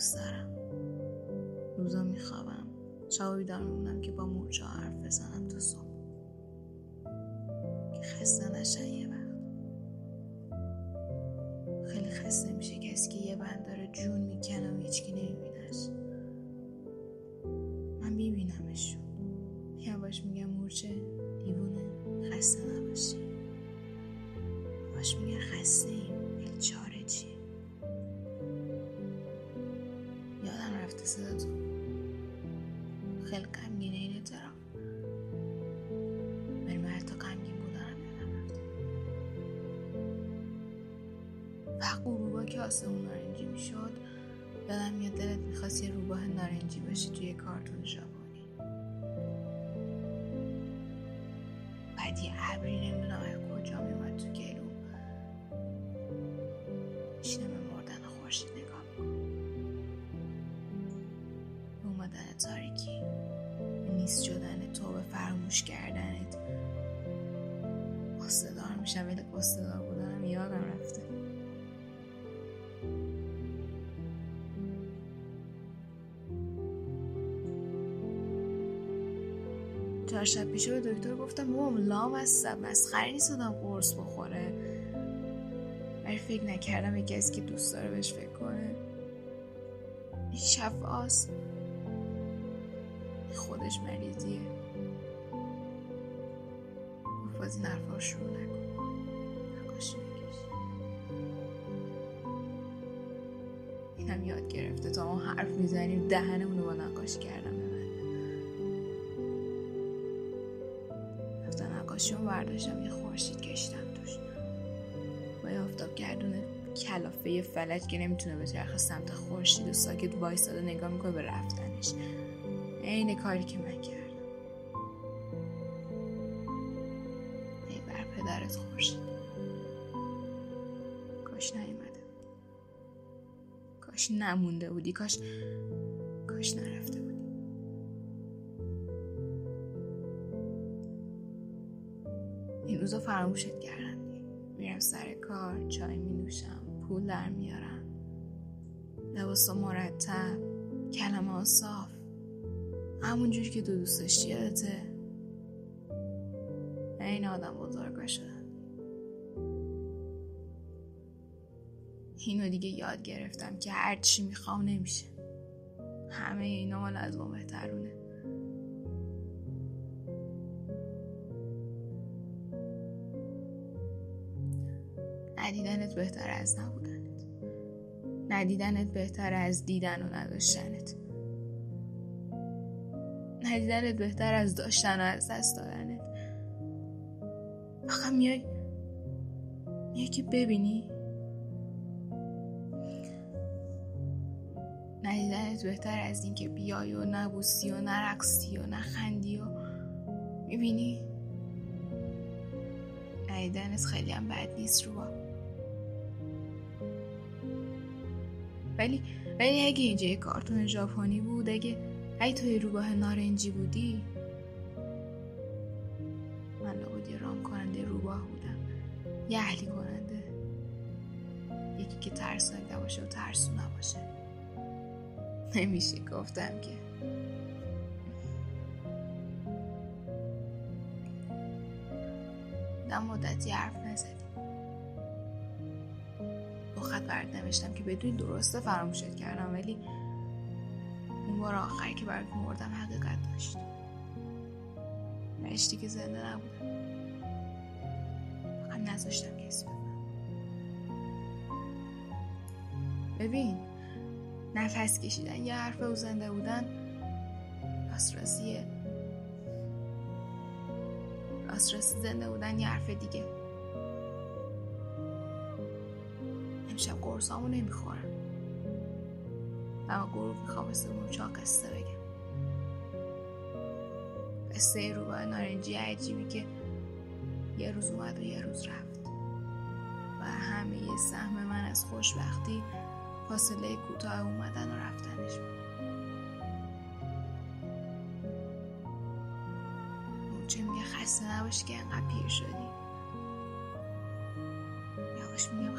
تو سرم روزا میخوابم. شبا بیدار میمونم که با مورچه حرف بزنم تو صبح. که خسته نشن یه وقت. خیلی خسته میشه کسی که یه بند داره جون می‌کنه و هیچکی نمیبینش. من میبینمشون یواش میگم مورچه دیوونه خسته نباشی. باش میگه خسته. خیلی غمگینه این اترام ولی من حتی غمگین بودنم یادم فقط غروبا که آسمون نارنجی می‌شد یادم میاد دلت می‌خواست یه روباه نارنجی باشی توی کارتون ژاپنی. بعد یه ابری نمی‌دونم کجا میومد تو گلو. میشینه فراموش کردنت قصدار میشم ولی قصدار بودنم یادم رفته. چهار شب پیشه به دکتر گفتم بابام لام هستم مسخره نیست آدم قرص بخوره. ولی فکر نکردم یکی از که دوست داره بهش فکر کنه. این شفاست خودش مریضیه. از این حرفا شروع نکن. نقاشی اینم یاد گرفته تا ما حرف می‌زنیم دهنمون رو با نقاشی کردم ببنده رفتن نقاشی رو برداشتم یه خورشید کشتم توش. با یه آفتاب گردونه کلافه فلج که نمی‌تونه به چرخ سمت خورشید و ساکت وایستاده نگاه می‌کنه به رفتنش. عین کاری که من کردم. پدرت خورشید کاش نیومده. کاش نمونده بودی. کاش کاش نرفته بودی. این روزا فراموشت کردم میرم سر کار چای می نوشم پول در میارم. لباس مرتب کلمه ها صاف. همونجور که دو دوست داشتی یادته؟ این آدم بزرگا شدن اینو دیگه یاد گرفتم که هر چی می‌خوام نمیشه. همه اینا مال از ما بهترونه. ندیدنت بهتر از نبودنت. ندیدنت بهتر از دیدن و نداشتنت. ندیدنت بهتر از داشتن و از دست دادنت. فقط میای میای که ببینی ندیدنت بهتر از اینکه بیای و نبوسی و نرقصی و نخندی و می‌بینی؟ ندیدنت خیلی هم بد نیست رو ولی ولی اگه اینجا یه کارتون ژاپنی بود اگه اگه توی روباه نارنجی بودی؟ من لابد یه رام کننده روباه بودم. یه اهلی کننده یکی که ترسناک نباشه و ترسو نباشه. نمیشه گفتم که. نه مدتی حرف نزدیم با خط برات نوشتم که بدونی درسته فراموشت کردم ولی اون بار آخری که برات مردم حقیقت داشت. نشتی که زنده نبودم. فقط نذاشتم کسی بفهم ببین نفس کشیدن یه حرف و زنده بودن راستراسیه راستراسی زنده بودن یه حرف دیگه. امشب قرصامو نمی‌خورم. اما گروه می‌خوام مثل چا قصه بگم. قصه روبای نارنجی عجیبی که یه روز اومد و یه روز رفت. و همه سهم من از خوشبختی فاصله کوتاه اومدن و رفتنش بود. چه میگه خسته نباشی که انقدر پیر شدی. یواش خستم